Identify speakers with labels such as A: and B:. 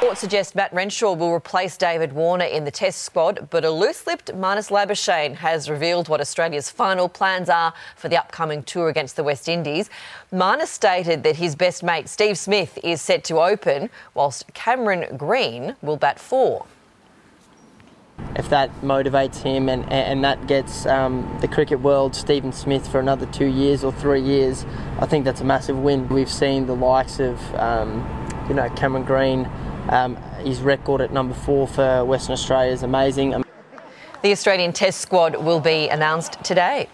A: Reports suggest Matt Renshaw will replace David Warner in the Test squad, but a loose-lipped Marnus Labuschagne has revealed what Australia's final plans are for the upcoming tour against the West Indies. Marnus stated that his best mate Steve Smith is set to open, whilst Cameron Green will bat four.
B: If that motivates him and, and that gets um, the cricket world Steven Smith for another two years or three years, I think that's a massive win. We've seen the likes of, um, you know, Cameron Green um, his record at number four for Western Australia is amazing.
A: The Australian Test squad will be announced today.